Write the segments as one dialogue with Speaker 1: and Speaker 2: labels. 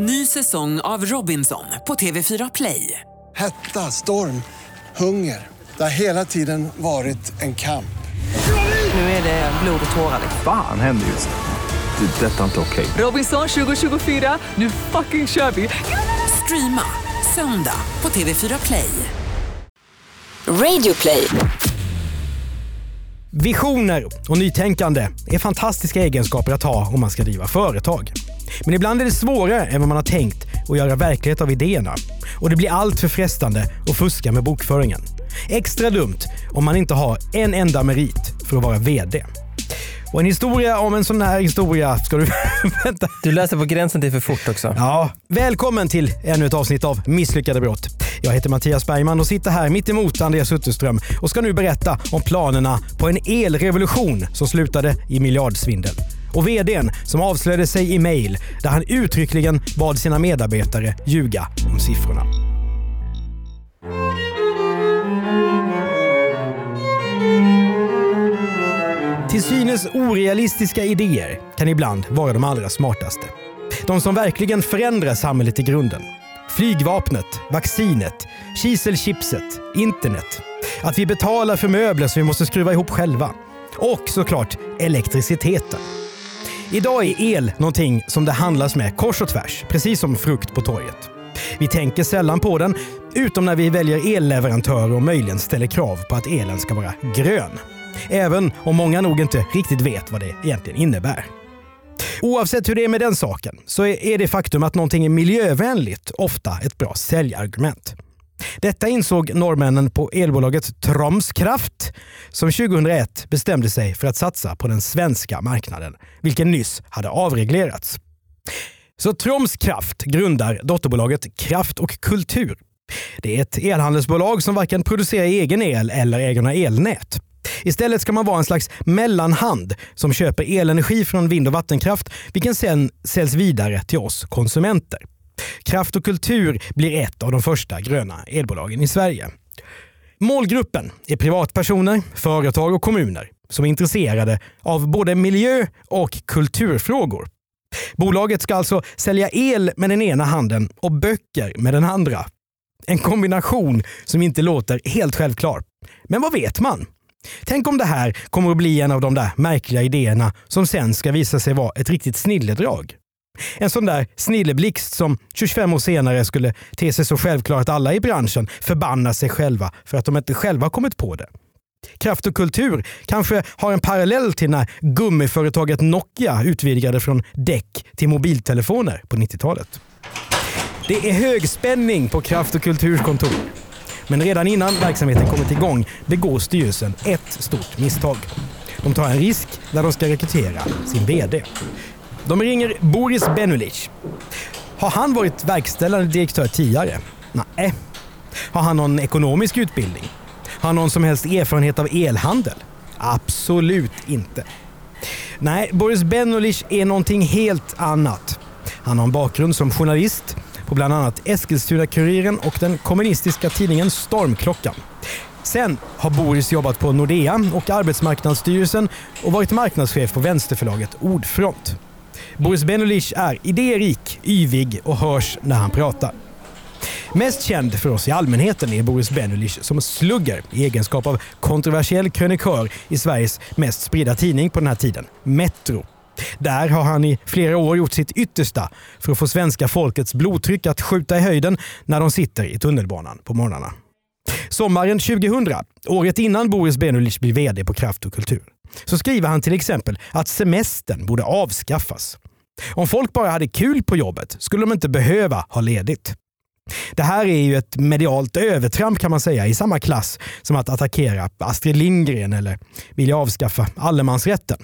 Speaker 1: Ny säsong av Robinson på TV4 Play.
Speaker 2: Hetta, storm, hunger. Det har hela tiden varit en kamp.
Speaker 1: Nu är det blod och tårar.
Speaker 3: Fan händer just nu. Det. är Detta är inte okej.
Speaker 1: Robinson 2024, nu fucking kör vi! Streama söndag på TV4 Play.
Speaker 4: Radio play.
Speaker 5: Visioner och nytänkande är fantastiska egenskaper att ha om man ska driva företag. Men ibland är det svårare än vad man har tänkt att göra verklighet av idéerna. Och det blir allt för frestande att fuska med bokföringen. Extra dumt om man inte har en enda merit för att vara VD. Och en historia om en sån här historia ska du... Vänta.
Speaker 6: Du läser på gränsen till för fort också.
Speaker 5: Ja, välkommen till ännu ett avsnitt av Misslyckade brott. Jag heter Mattias Bergman och sitter här mitt emot Andreas Utterström och ska nu berätta om planerna på en elrevolution som slutade i miljardsvindel. Och VDn som avslöjade sig i mejl där han uttryckligen bad sina medarbetare ljuga om siffrorna. Till synes orealistiska idéer kan ibland vara de allra smartaste. De som verkligen förändrar samhället i grunden. Flygvapnet, vaccinet, kiselchipset, internet. Att vi betalar för möbler som vi måste skruva ihop själva. Och såklart elektriciteten. Idag är el någonting som det handlas med kors och tvärs, precis som frukt på torget. Vi tänker sällan på den, utom när vi väljer elleverantörer och möjligen ställer krav på att elen ska vara grön. Även om många nog inte riktigt vet vad det egentligen innebär. Oavsett hur det är med den saken så är det faktum att någonting är miljövänligt ofta ett bra säljargument. Detta insåg norrmännen på elbolaget Troms Kraft som 2001 bestämde sig för att satsa på den svenska marknaden, vilken nyss hade avreglerats. Så Troms Kraft grundar dotterbolaget Kraft och Kultur. Det är ett elhandelsbolag som varken producerar egen el eller äger några elnät. Istället ska man vara en slags mellanhand som köper elenergi från vind och vattenkraft, vilken sen säljs vidare till oss konsumenter. Kraft och Kultur blir ett av de första gröna elbolagen i Sverige. Målgruppen är privatpersoner, företag och kommuner som är intresserade av både miljö och kulturfrågor. Bolaget ska alltså sälja el med den ena handen och böcker med den andra. En kombination som inte låter helt självklar. Men vad vet man? Tänk om det här kommer att bli en av de där märkliga idéerna som sen ska visa sig vara ett riktigt snilledrag. En sån där snilleblixt som 25 år senare skulle te sig så självklar att alla i branschen förbannar sig själva för att de inte själva kommit på det. Kraft och kultur kanske har en parallell till när gummiföretaget Nokia utvidgade från däck till mobiltelefoner på 90-talet. Det är högspänning på Kraft och kulturs kontor. Men redan innan verksamheten kommit igång begår styrelsen ett stort misstag. De tar en risk när de ska rekrytera sin VD. De ringer Boris Benulic. Har han varit verkställande direktör tidigare? Nej. Eh. Har han någon ekonomisk utbildning? Har han någon som helst erfarenhet av elhandel? Absolut inte. Nej, Boris Benulic är någonting helt annat. Han har en bakgrund som journalist på bland annat Eskilstuna-Kuriren och den kommunistiska tidningen Stormklockan. Sen har Boris jobbat på Nordea och Arbetsmarknadsstyrelsen och varit marknadschef på vänsterförlaget Ordfront. Boris Benulic är idérik, yvig och hörs när han pratar. Mest känd för oss i allmänheten är Boris Benulic som slugger i egenskap av kontroversiell krönikör i Sveriges mest spridda tidning på den här tiden, Metro. Där har han i flera år gjort sitt yttersta för att få svenska folkets blodtryck att skjuta i höjden när de sitter i tunnelbanan på morgnarna. Sommaren 2000, året innan Boris Benulic blir VD på Kraft och Kultur, så skriver han till exempel att semestern borde avskaffas. Om folk bara hade kul på jobbet skulle de inte behöva ha ledigt. Det här är ju ett medialt övertramp kan man säga i samma klass som att attackera Astrid Lindgren eller vilja avskaffa allemansrätten.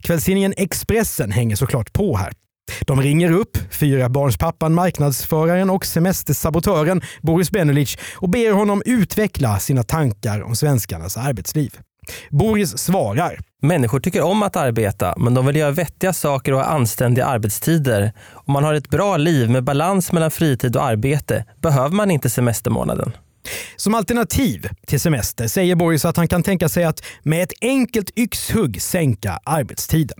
Speaker 5: Kvällstidningen Expressen hänger såklart på här. De ringer upp fyrabarnspappan, marknadsföraren och semestersabotören Boris Benulic och ber honom utveckla sina tankar om svenskarnas arbetsliv. Boris svarar.
Speaker 6: Människor tycker om att arbeta, men de vill göra vettiga saker och ha anständiga arbetstider. Om man har ett bra liv med balans mellan fritid och arbete behöver man inte semestermånaden.
Speaker 5: Som alternativ till semester säger Boris att han kan tänka sig att med ett enkelt yxhugg sänka arbetstiden.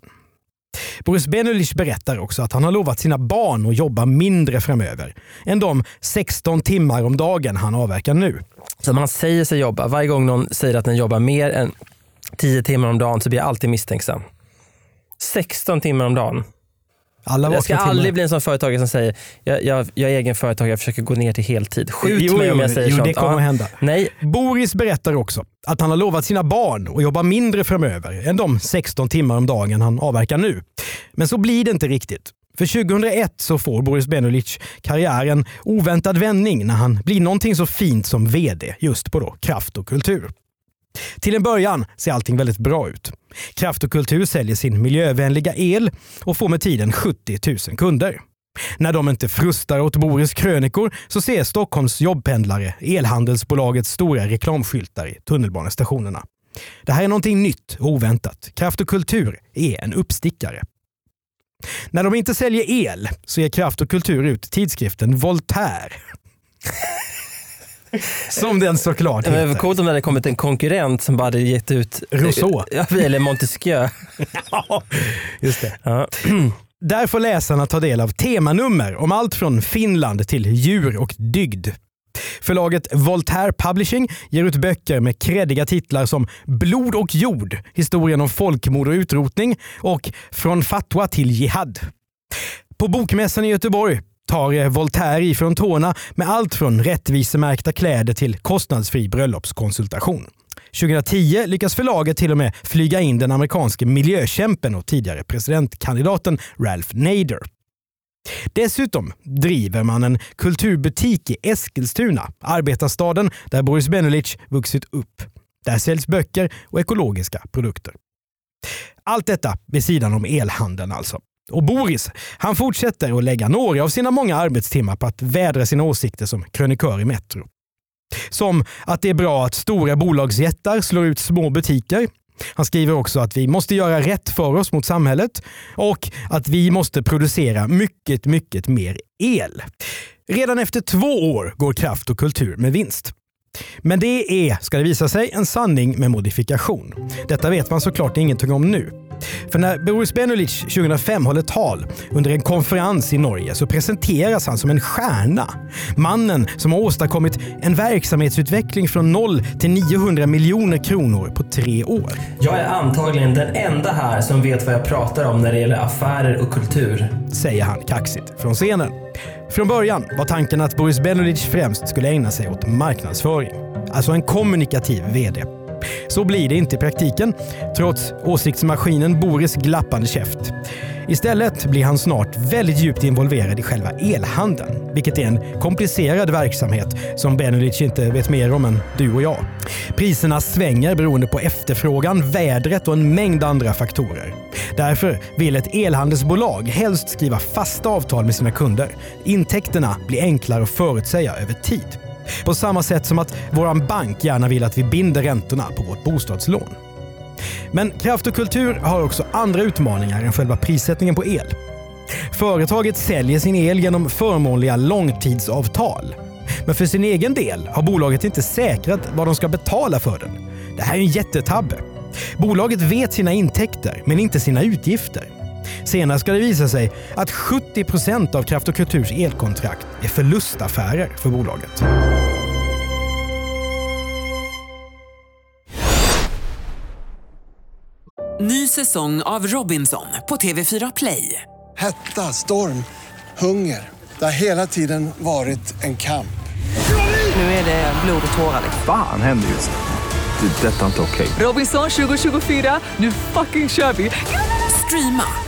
Speaker 5: Boris Benulich berättar också att han har lovat sina barn att jobba mindre framöver än de 16 timmar om dagen han avverkar nu.
Speaker 6: Så man säger sig jobba. Varje gång någon säger att den jobbar mer än 10 timmar om dagen så blir jag alltid misstänksam. 16 timmar om dagen.
Speaker 5: Alla
Speaker 6: Jag ska aldrig
Speaker 5: timmar.
Speaker 6: bli en sån företagare som säger jag, jag, jag är egen företagare, jag försöker gå ner till heltid. Skjut
Speaker 5: Jo,
Speaker 6: mig om jag säger
Speaker 5: jo,
Speaker 6: sånt.
Speaker 5: det kommer
Speaker 6: Ja.
Speaker 5: hända.
Speaker 6: Nej,
Speaker 5: Boris berättar också att han har lovat sina barn att jobba mindre framöver än de 16 timmar om dagen han avverkar nu. Men så blir det inte riktigt. För 2001 så får Boris Benulich karriären oväntad vändning när han blir någonting så fint som VD just på då Kraft och Kultur. Till en början ser allting väldigt bra ut. Kraft och Kultur säljer sin miljövänliga el och får med tiden 70 000 kunder. När de inte frustar åt Boris krönikor så ser Stockholms jobbpendlare elhandelsbolagets stora reklamskyltar i tunnelbanestationerna. Det här är någonting nytt och oväntat. Kraft och Kultur är en uppstickare. När de inte säljer el så ger Kraft och Kultur ut tidskriften Voltaire. Som den såklart
Speaker 6: det var coolt om det hade kommit en konkurrent som bara hade gett ut
Speaker 5: Rousseau.
Speaker 6: Ja, eller Montesquieu.
Speaker 5: Ja, just det.
Speaker 6: Ja.
Speaker 5: Där får läsarna ta del av temanummer om allt från Finland till djur och dygd. Förlaget Voltaire Publishing ger ut böcker med kreddiga titlar som Blod och jord, historien om folkmord och utrotning och Från fatwa till jihad. På Bokmässan i Göteborg tar Voltaire Voltaire ifrån tårna med allt från rättvisemärkta kläder till kostnadsfri bröllopskonsultation. 2010 lyckas förlaget till och med flyga in den amerikanske miljökämpen och tidigare presidentkandidaten Ralph Nader. Dessutom driver man en kulturbutik i Eskilstuna, arbetarstaden där Boris Benulich vuxit upp. Där säljs böcker och ekologiska produkter. Allt detta vid sidan om elhandeln alltså. Och Boris, han fortsätter att lägga några av sina många arbetstimmar på att vädra sina åsikter som krönikör i Metro. Som att det är bra att stora bolagsjättar slår ut små butiker. Han skriver också att vi måste göra rätt för oss mot samhället och att vi måste producera mycket, mycket mer el. Redan efter två år går Kraft och Kultur med vinst. Men det är, ska det visa sig, en sanning med modifikation. Detta vet man såklart ingenting om nu. För när Boris Benulich 2005 håller tal under en konferens i Norge så presenteras han som en stjärna. Mannen som har åstadkommit en verksamhetsutveckling från 0 till 900 miljoner kronor på tre år.
Speaker 6: Jag är antagligen den enda här som vet vad jag pratar om när det gäller affärer och kultur.
Speaker 5: säger han kaxigt från scenen. Från början var tanken att Boris Benulich främst skulle ägna sig åt marknadsföring. Alltså en kommunikativ VD. Så blir det inte i praktiken, trots åsiktsmaskinen Boris glappande käft. Istället blir han snart väldigt djupt involverad i själva elhandeln, vilket är en komplicerad verksamhet som Benelich inte vet mer om än du och jag. Priserna svänger beroende på efterfrågan, vädret och en mängd andra faktorer. Därför vill ett elhandelsbolag helst skriva fasta avtal med sina kunder. Intäkterna blir enklare att förutsäga över tid. På samma sätt som att vår bank gärna vill att vi binder räntorna på vårt bostadslån. Men Kraft och Kultur har också andra utmaningar än själva prissättningen på el. Företaget säljer sin el genom förmånliga långtidsavtal. Men för sin egen del har bolaget inte säkrat vad de ska betala för den. Det här är en jättetabbe. Bolaget vet sina intäkter, men inte sina utgifter. Senare ska det visa sig att 70 procent av Kraft och Kulturs elkontrakt är förlustaffärer för bolaget.
Speaker 1: Ny säsong av Robinson på TV4 Play.
Speaker 2: Hetta, storm, hunger. Det har hela tiden varit en kamp.
Speaker 1: Nu är det blod och tårar.
Speaker 3: Fan händer just nu. Det. är Detta är inte okej.
Speaker 1: Robinson 2024, nu fucking kör vi! Streama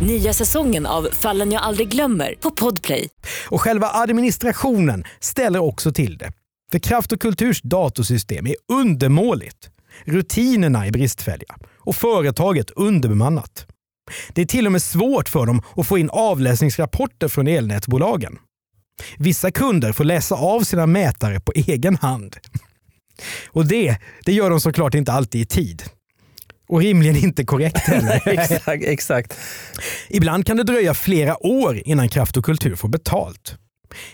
Speaker 4: Nya säsongen av Fallen jag aldrig glömmer på Podplay.
Speaker 5: Och själva administrationen ställer också till det. För Kraft och Kulturs datorsystem är undermåligt. Rutinerna är bristfälliga och företaget underbemannat. Det är till och med svårt för dem att få in avläsningsrapporter från elnätsbolagen. Vissa kunder får läsa av sina mätare på egen hand. Och det, det gör de såklart inte alltid i tid. Och rimligen inte korrekt heller.
Speaker 6: exakt, exakt.
Speaker 5: Ibland kan det dröja flera år innan Kraft och Kultur får betalt.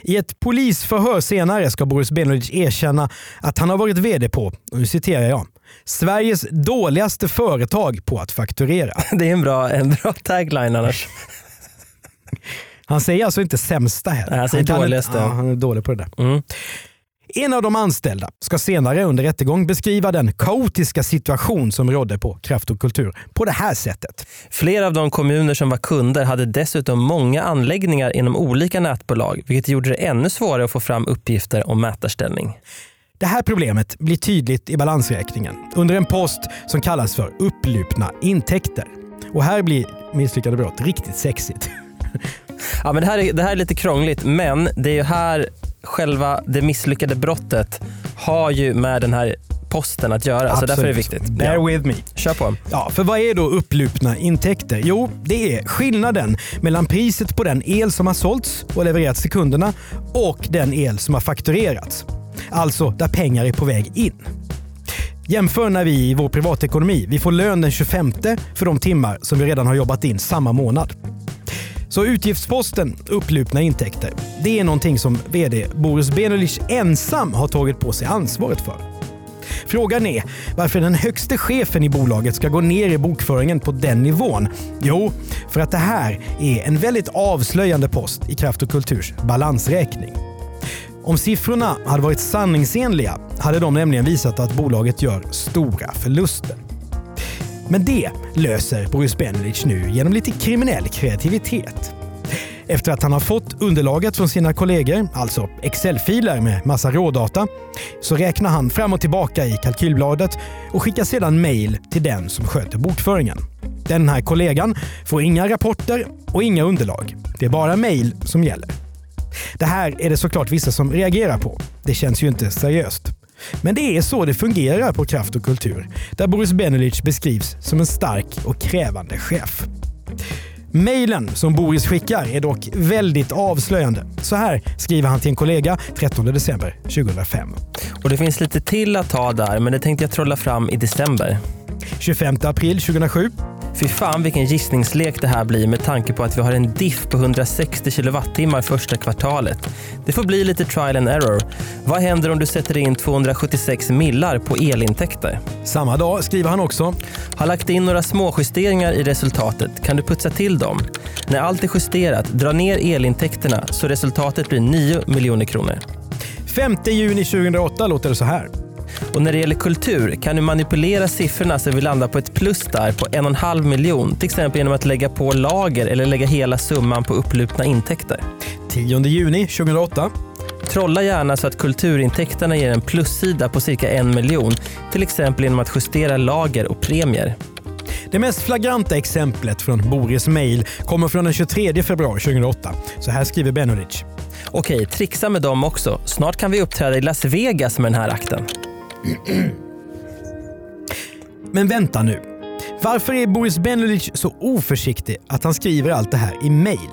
Speaker 5: I ett polisförhör senare ska Boris Benovic erkänna att han har varit vd på, och nu citerar jag, Sveriges dåligaste företag på att fakturera.
Speaker 6: Det är en bra, en bra tagline annars.
Speaker 5: Han säger alltså inte sämsta heller.
Speaker 6: Nej, han säger
Speaker 5: kan
Speaker 6: dåligaste.
Speaker 5: Ja, han är dålig på det där.
Speaker 6: Mm.
Speaker 5: En av de anställda ska senare under rättegång beskriva den kaotiska situation som rådde på Kraft och Kultur på det här sättet.
Speaker 6: Flera av de kommuner som var kunder hade dessutom många anläggningar inom olika nätbolag, vilket gjorde det ännu svårare att få fram uppgifter om mätarställning.
Speaker 5: Det här problemet blir tydligt i balansräkningen under en post som kallas för upplupna intäkter. Och här blir misslyckade brott riktigt sexigt.
Speaker 6: Ja, men det, här är, det här är lite krångligt, men det är ju här själva det misslyckade brottet har ju med den här posten att göra. Så därför är det viktigt.
Speaker 5: Bear
Speaker 6: Ja.
Speaker 5: with me.
Speaker 6: Kör på.
Speaker 5: Ja, för vad är då upplupna intäkter? Jo, det är skillnaden mellan priset på den el som har sålts och levererats till kunderna och den el som har fakturerats. Alltså där pengar är på väg in. Jämför när vi i vår privatekonomi vi får lön den 25 för de timmar som vi redan har jobbat in samma månad. Så utgiftsposten upplupna intäkter, det är någonting som VD Boris Benelich ensam har tagit på sig ansvaret för. Frågan är varför den högste chefen i bolaget ska gå ner i bokföringen på den nivån. Jo, för att det här är en väldigt avslöjande post i Kraft och Kulturs balansräkning. Om siffrorna hade varit sanningsenliga hade de nämligen visat att bolaget gör stora förluster. Men det löser Boris Benovic nu genom lite kriminell kreativitet. Efter att han har fått underlaget från sina kollegor, alltså Excel-filer med massa rådata, så räknar han fram och tillbaka i kalkylbladet och skickar sedan mail till den som sköter bokföringen. Den här kollegan får inga rapporter och inga underlag. Det är bara mail som gäller. Det här är det såklart vissa som reagerar på. Det känns ju inte seriöst. Men det är så det fungerar på Kraft och Kultur, där Boris Benovic beskrivs som en stark och krävande chef. Mailen som Boris skickar är dock väldigt avslöjande. Så här skriver han till en kollega 13 december 2005.
Speaker 6: Och Det finns lite till att ta där, men det tänkte jag trolla fram i december.
Speaker 5: 25 april 2007.
Speaker 6: Fy fan vilken gissningslek det här blir med tanke på att vi har en diff på 160 kilowattimmar första kvartalet. Det får bli lite trial and error. Vad händer om du sätter in 276 millar på elintäkter?
Speaker 5: Samma dag skriver han också
Speaker 6: Har lagt in några småjusteringar i resultatet. Kan du putsa till dem? När allt är justerat, dra ner elintäkterna så resultatet blir 9 miljoner kronor.
Speaker 5: 5 juni 2008 låter det så här.
Speaker 6: Och när det gäller kultur kan du manipulera siffrorna så vi landar på ett plus där på en och en halv miljon. Till exempel genom att lägga på lager eller lägga hela summan på upplupna intäkter.
Speaker 5: 10 juni 2008.
Speaker 6: Trolla gärna så att kulturintäkterna ger en plussida på cirka en miljon. Till exempel genom att justera lager och premier.
Speaker 5: Det mest flagranta exemplet från Boris mail kommer från den 23 februari 2008. Så här skriver Benovic.
Speaker 6: Okej, trixa med dem också. Snart kan vi uppträda i Las Vegas med den här akten.
Speaker 5: Men vänta nu. Varför är Boris Benovic så oförsiktig att han skriver allt det här i mail?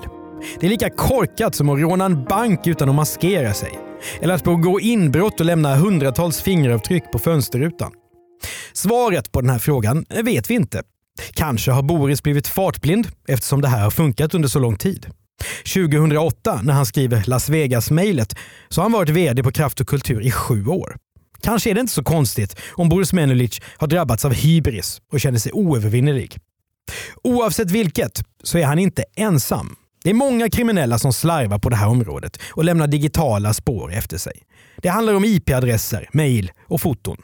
Speaker 5: Det är lika korkat som att råna en bank utan att maskera sig. Eller att begå inbrott och lämna hundratals fingeravtryck på fönsterrutan. Svaret på den här frågan vet vi inte. Kanske har Boris blivit fartblind eftersom det här har funkat under så lång tid. 2008 när han skriver Las Vegas-mejlet så har han varit VD på Kraft och Kultur i sju år. Kanske är det inte så konstigt om Boris Menulic har drabbats av hybris och känner sig oövervinnerlig. Oavsett vilket så är han inte ensam. Det är många kriminella som slarvar på det här området och lämnar digitala spår efter sig. Det handlar om IP-adresser, mejl och foton.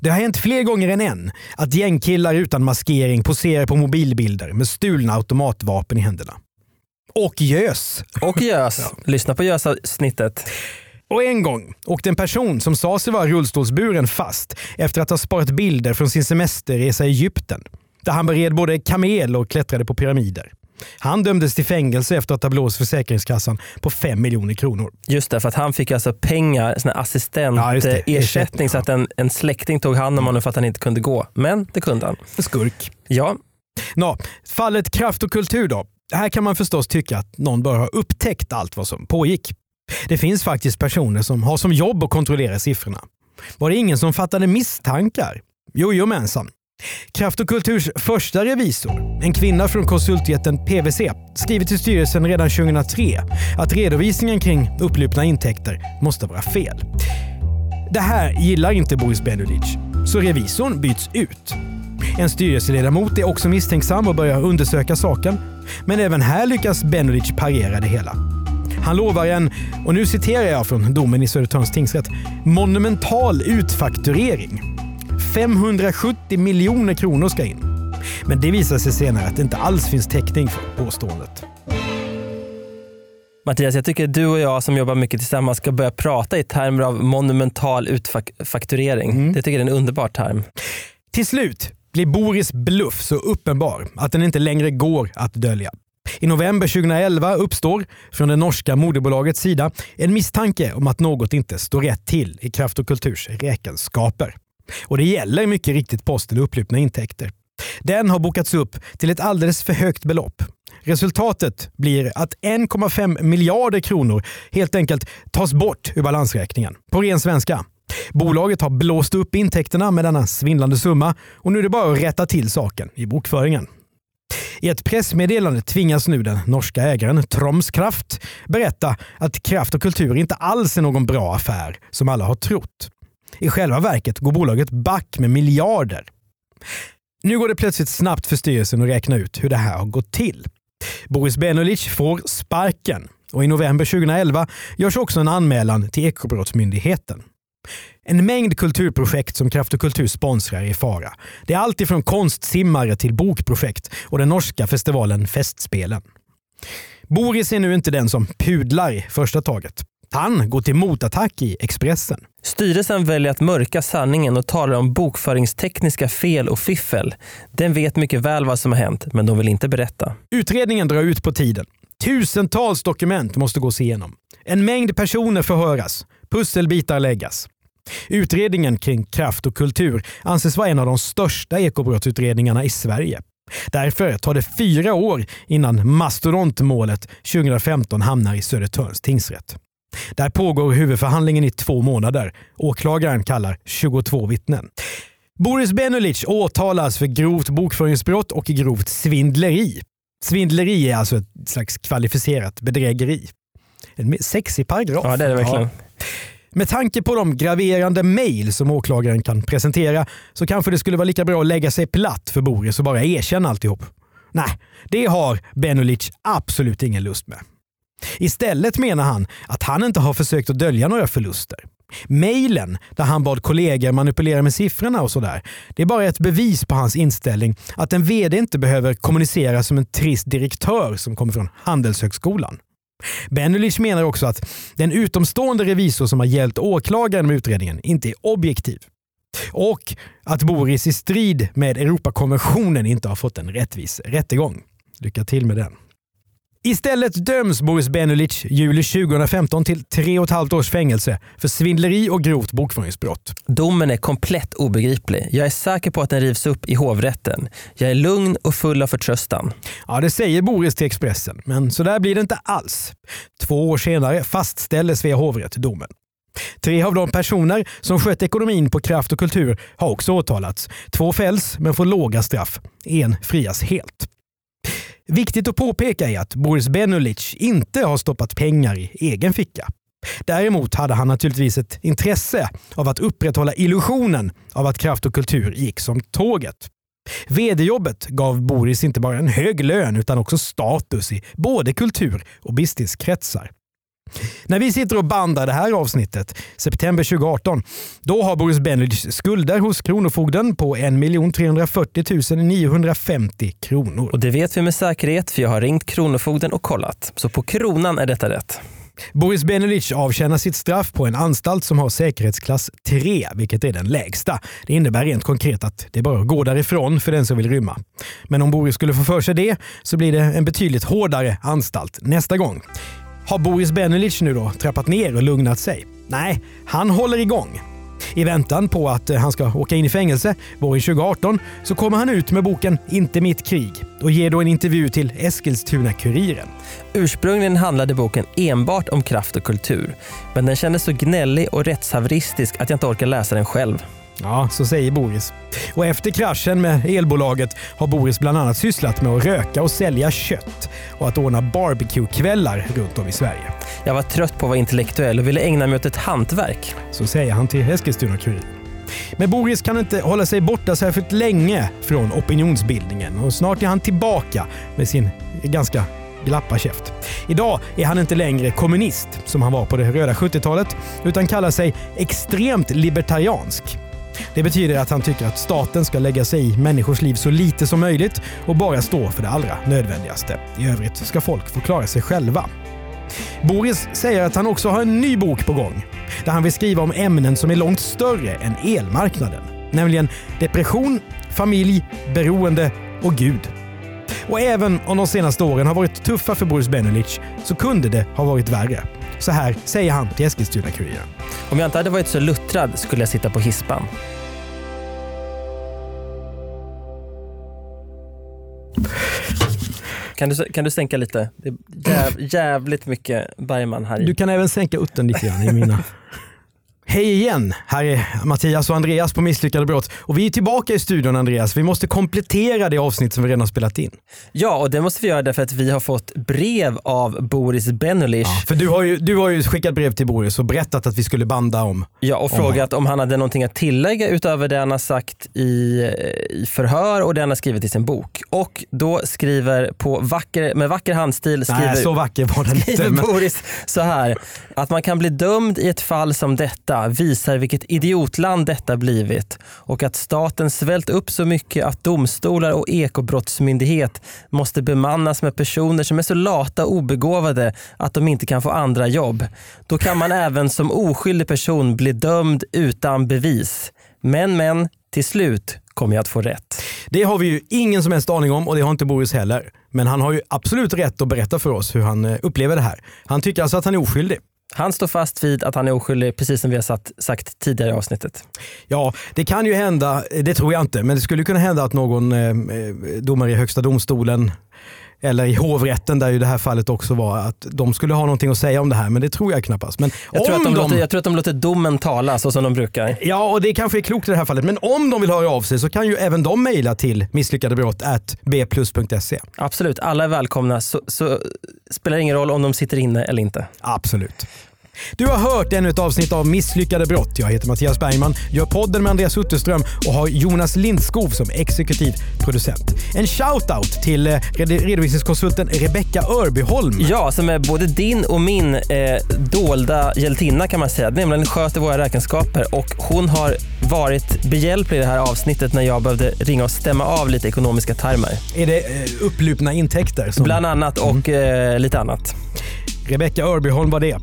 Speaker 5: Det har hänt fler gånger än en att gängkillar utan maskering poserar på mobilbilder med stulna automatvapen i händerna. Och gös.
Speaker 6: Och gös. Lyssna på gösavsnittet.
Speaker 5: Och en gång åkte en person som sa sig vara rullstolsburen fast efter att ha sparat bilder från sin semesterresa i Egypten. Där han bered både kamel och klättrade på pyramider. Han dömdes till fängelse efter att ha blåst Försäkringskassan på 5 miljoner kronor.
Speaker 6: Just det, för att han fick alltså pengar, sån här
Speaker 5: Ja,
Speaker 6: assistentersättning
Speaker 5: Ersättning,
Speaker 6: så att en, en släkting tog hand om honom för att han inte kunde gå. Men det kunde han.
Speaker 5: Skurk.
Speaker 6: Ja,
Speaker 5: Nå, fallet Kraft och kultur då. Här kan man förstås tycka att någon bör ha upptäckt allt vad som pågick. Det finns faktiskt personer som har som jobb att kontrollera siffrorna. Var det ingen som fattade misstankar? Jojomensan. Kraft och Kulturs första revisor, en kvinna från konsultjätten PWC, skriver till styrelsen redan 2003 att redovisningen kring upplupna intäkter måste vara fel. Det här gillar inte Boris Benulic, så revisorn byts ut. En styrelseledamot är också misstänksam och börjar undersöka saken. Men även här lyckas Benulic parera det hela. Han lovar en, och nu citerar jag från domen i Södertörns tingsrätt, monumental utfakturering. 570 miljoner kronor ska in. Men det visar sig senare att det inte alls finns täckning för påståendet.
Speaker 6: Mattias, jag tycker du och jag som jobbar mycket tillsammans ska börja prata i termer av monumental utfakturering. Mm. Det tycker jag är en underbar term.
Speaker 5: Till slut blir Boris bluff så uppenbar att den inte längre går att dölja. I november 2011 uppstår från det norska moderbolagets sida en misstanke om att något inte står rätt till i Kraft och Kulturs räkenskaper. Och det gäller mycket riktigt posten upplupna intäkter. Den har bokats upp till ett alldeles för högt belopp. Resultatet blir att 1,5 miljarder kronor helt enkelt tas bort ur balansräkningen. På ren svenska. Bolaget har blåst upp intäkterna med denna svindlande summa och nu är det bara att rätta till saken i bokföringen. I ett pressmeddelande tvingas nu den norska ägaren Troms Kraft berätta att kraft och kultur inte alls är någon bra affär som alla har trott. I själva verket går bolaget back med miljarder. Nu går det plötsligt snabbt för styrelsen att räkna ut hur det här har gått till. Boris Benulic får sparken och i november 2011 görs också en anmälan till Ekobrottsmyndigheten. En mängd kulturprojekt som Kraft och Kultur sponsrar är i fara. Det är allt ifrån konstsimmare till bokprojekt och den norska festivalen Festspelen. Boris är nu inte den som pudlar i första taget. Han går till motattack i Expressen.
Speaker 6: Styrelsen väljer att mörka sanningen och talar om bokföringstekniska fel och fiffel. Den vet mycket väl vad som har hänt, men de vill inte berätta.
Speaker 5: Utredningen drar ut på tiden. Tusentals dokument måste gås igenom. En mängd personer förhöras. Pusselbitar läggas. Utredningen kring kraft och kultur anses vara en av de största ekobrottsutredningarna i Sverige. Därför tar det fyra år innan mastodontmålet 2015 hamnar i Södertörns tingsrätt. Där pågår huvudförhandlingen i två månader. Åklagaren kallar 22 vittnen. Boris Benulic åtalas för grovt bokföringsbrott och grovt svindleri. Svindleri är alltså ett slags kvalificerat bedrägeri. En sexig paragraf.
Speaker 6: Ja, det är det verkligen. Ja.
Speaker 5: Med tanke på de graverande mejl som åklagaren kan presentera så kanske det skulle vara lika bra att lägga sig platt för Boris och bara erkänna alltihop. Nej, det har Benulic absolut ingen lust med. Istället menar han att han inte har försökt att dölja några förluster. Mejlen där han bad kollegor manipulera med siffrorna och sådär. Det är bara ett bevis på hans inställning att en VD inte behöver kommunicera som en trist direktör som kommer från Handelshögskolan. Benulich menar också att den utomstående revisor som har hjälpt åklagaren med utredningen inte är objektiv. Och att Boris i strid med Europakonventionen inte har fått en rättvis rättegång. Lycka till med den. Istället döms Boris Benulic juli 2015 till tre och ett halvt års fängelse för svindleri och grovt bokföringsbrott.
Speaker 6: Domen är komplett obegriplig. Jag är säker på att den rivs upp i hovrätten. Jag är lugn och full av förtröstan.
Speaker 5: Ja, det säger Boris till Expressen, men så där blir det inte alls. Två år senare fastställer Svea hovrätt domen. Tre av de personer som skött ekonomin på kraft och kultur har också åtalats. Två fälls men får låga straff. En frias helt. Viktigt att påpeka är att Boris Benulic inte har stoppat pengar i egen ficka. Däremot hade han naturligtvis ett intresse av att upprätthålla illusionen av att kraft och kultur gick som tåget. VD-jobbet gav Boris inte bara en hög lön utan också status i både kultur och businesskretsar. När vi sitter och bandar det här avsnittet, september 2018, då har Boris Benulic skulder hos Kronofogden på 1 340 950 kronor.
Speaker 6: Och det vet vi med säkerhet för jag har ringt Kronofogden och kollat. Så på kronan är detta rätt.
Speaker 5: Boris Benulic avtjänar sitt straff på en anstalt som har säkerhetsklass 3, vilket är den lägsta. Det innebär rent konkret att det bara går därifrån för den som vill rymma. Men om Boris skulle få för sig det så blir det en betydligt hårdare anstalt nästa gång. Har Boris Benelich nu då trappat ner och lugnat sig? Nej, han håller igång. I väntan på att eh, han ska åka in i fängelse våren 2018 så kommer han ut med boken Inte mitt krig och ger då en intervju till Eskilstuna-Kuriren.
Speaker 6: Ursprungligen handlade boken enbart om kraft och kultur, men den kändes så gnällig och rättshaveristisk att jag inte orkar läsa den själv.
Speaker 5: Ja, så säger Boris. Och efter kraschen med elbolaget har Boris bland annat sysslat med att röka och sälja kött och att ordna barbecue-kvällar runt om i Sverige.
Speaker 6: Jag var trött på att vara intellektuell och ville ägna mig åt ett hantverk.
Speaker 5: Så säger han till Eskilstuna-Kuriren. Men Boris kan inte hålla sig borta särskilt länge från opinionsbildningen och snart är han tillbaka med sin ganska glappa käft. Idag är han inte längre kommunist som han var på det röda 70-talet utan kallar sig extremt libertariansk. Det betyder att han tycker att staten ska lägga sig i människors liv så lite som möjligt och bara stå för det allra nödvändigaste. I övrigt ska folk få klara sig själva. Boris säger att han också har en ny bok på gång där han vill skriva om ämnen som är långt större än elmarknaden. Nämligen depression, familj, beroende och Gud. Och även om de senaste åren har varit tuffa för Boris Benulic så kunde det ha varit värre. Så här säger han till Eskilstuna-Kuriren.
Speaker 6: Om jag inte hade varit så luttrad skulle jag sitta på hispan. Kan du, kan du sänka lite? Det är jäv, jävligt mycket Bergman här i.
Speaker 5: Du kan även sänka utten lite grann i mina. Hej igen! Här är Mattias och Andreas på Misslyckade brott. Och vi är tillbaka i studion Andreas. Vi måste komplettera det avsnitt som vi redan har spelat in.
Speaker 6: Ja, och det måste vi göra därför att vi har fått brev av Boris Benulic.
Speaker 5: Ja, för du har, ju, du har ju skickat brev till Boris och berättat att vi skulle banda om...
Speaker 6: Ja, och frågat om han hade någonting att tillägga utöver det han har sagt i, i förhör och det han har skrivit i sin bok. Och då skriver på vacker, med vacker handstil skriver,
Speaker 5: Nej, så vacker var den
Speaker 6: skriver
Speaker 5: inte.
Speaker 6: Boris så här. Att man kan bli dömd i ett fall som detta visar vilket idiotland detta blivit och att staten svält upp så mycket att domstolar och ekobrottsmyndighet måste bemannas med personer som är så lata och obegåvade att de inte kan få andra jobb. Då kan man även som oskyldig person bli dömd utan bevis. Men men, till slut kommer jag att få rätt.
Speaker 5: Det har vi ju ingen som helst aning om och det har inte Boris heller. Men han har ju absolut rätt att berätta för oss hur han eh, upplever det här. Han tycker alltså att han är oskyldig.
Speaker 6: Han står fast vid att han är oskyldig, precis som vi har sagt, sagt tidigare i avsnittet.
Speaker 5: Ja, det kan ju hända, det tror jag inte, men det skulle kunna hända att någon eh, eh domare i högsta domstolen eller i hovrätten där ju det här fallet också var, att de skulle ha någonting att säga om det här, men det tror jag knappast. Men
Speaker 6: jag, tror att de, de... Låter, jag tror att de låter domen tala så som de brukar.
Speaker 5: Ja, och det kanske är klokt i det här fallet. Men om de vill höra av sig så kan ju även de mejla till misslyckadebrott.bplus.se.
Speaker 6: Absolut, alla är välkomna. Så, så spelar ingen roll om de sitter inne eller inte.
Speaker 5: Absolut. Du har hört ännu ett avsnitt av Misslyckade brott. Jag heter Mattias Bergman, gör podden med Andreas Utterström och har Jonas Lindskov som exekutiv producent. En shout-out till eh, redovisningskonsulten Rebecka Örbyholm.
Speaker 6: Ja, som är både din och min eh, dolda hjältinna kan man säga. Nämligen sköter våra räkenskaper och hon har varit behjälplig i det här avsnittet när jag behövde ringa och stämma av lite ekonomiska termer.
Speaker 5: Är det eh, upplupna intäkter?
Speaker 6: Som... Bland annat och mm. eh, lite annat.
Speaker 5: Rebecka Örbyholm var det.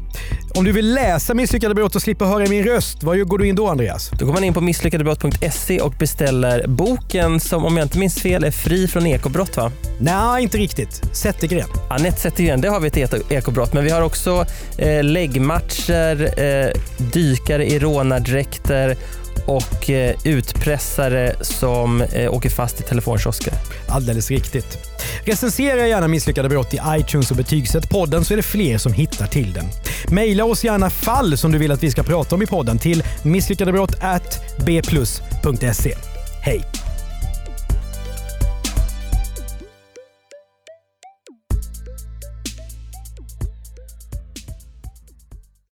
Speaker 5: Om du vill läsa Misslyckade brott och slippa höra min röst, var går du in då Andreas?
Speaker 6: Då går man in på misslyckadebrott.se och beställer boken som om jag inte minns fel är fri från ekobrott va?
Speaker 5: Nej, inte riktigt. Zettergren.
Speaker 6: Anette Zettergren, det har vi ett ekobrott. Men vi har också eh, läggmatcher, eh, dykare i rånardräkter och eh, utpressare som eh, åker fast i telefonkiosker.
Speaker 5: Alldeles riktigt. Recensera gärna Misslyckade brott i iTunes och betygsätt podden så är det fler som hittar till den. Maila oss gärna fall som du vill att vi ska prata om i podden till misslyckadebrott bplus.se. Hej!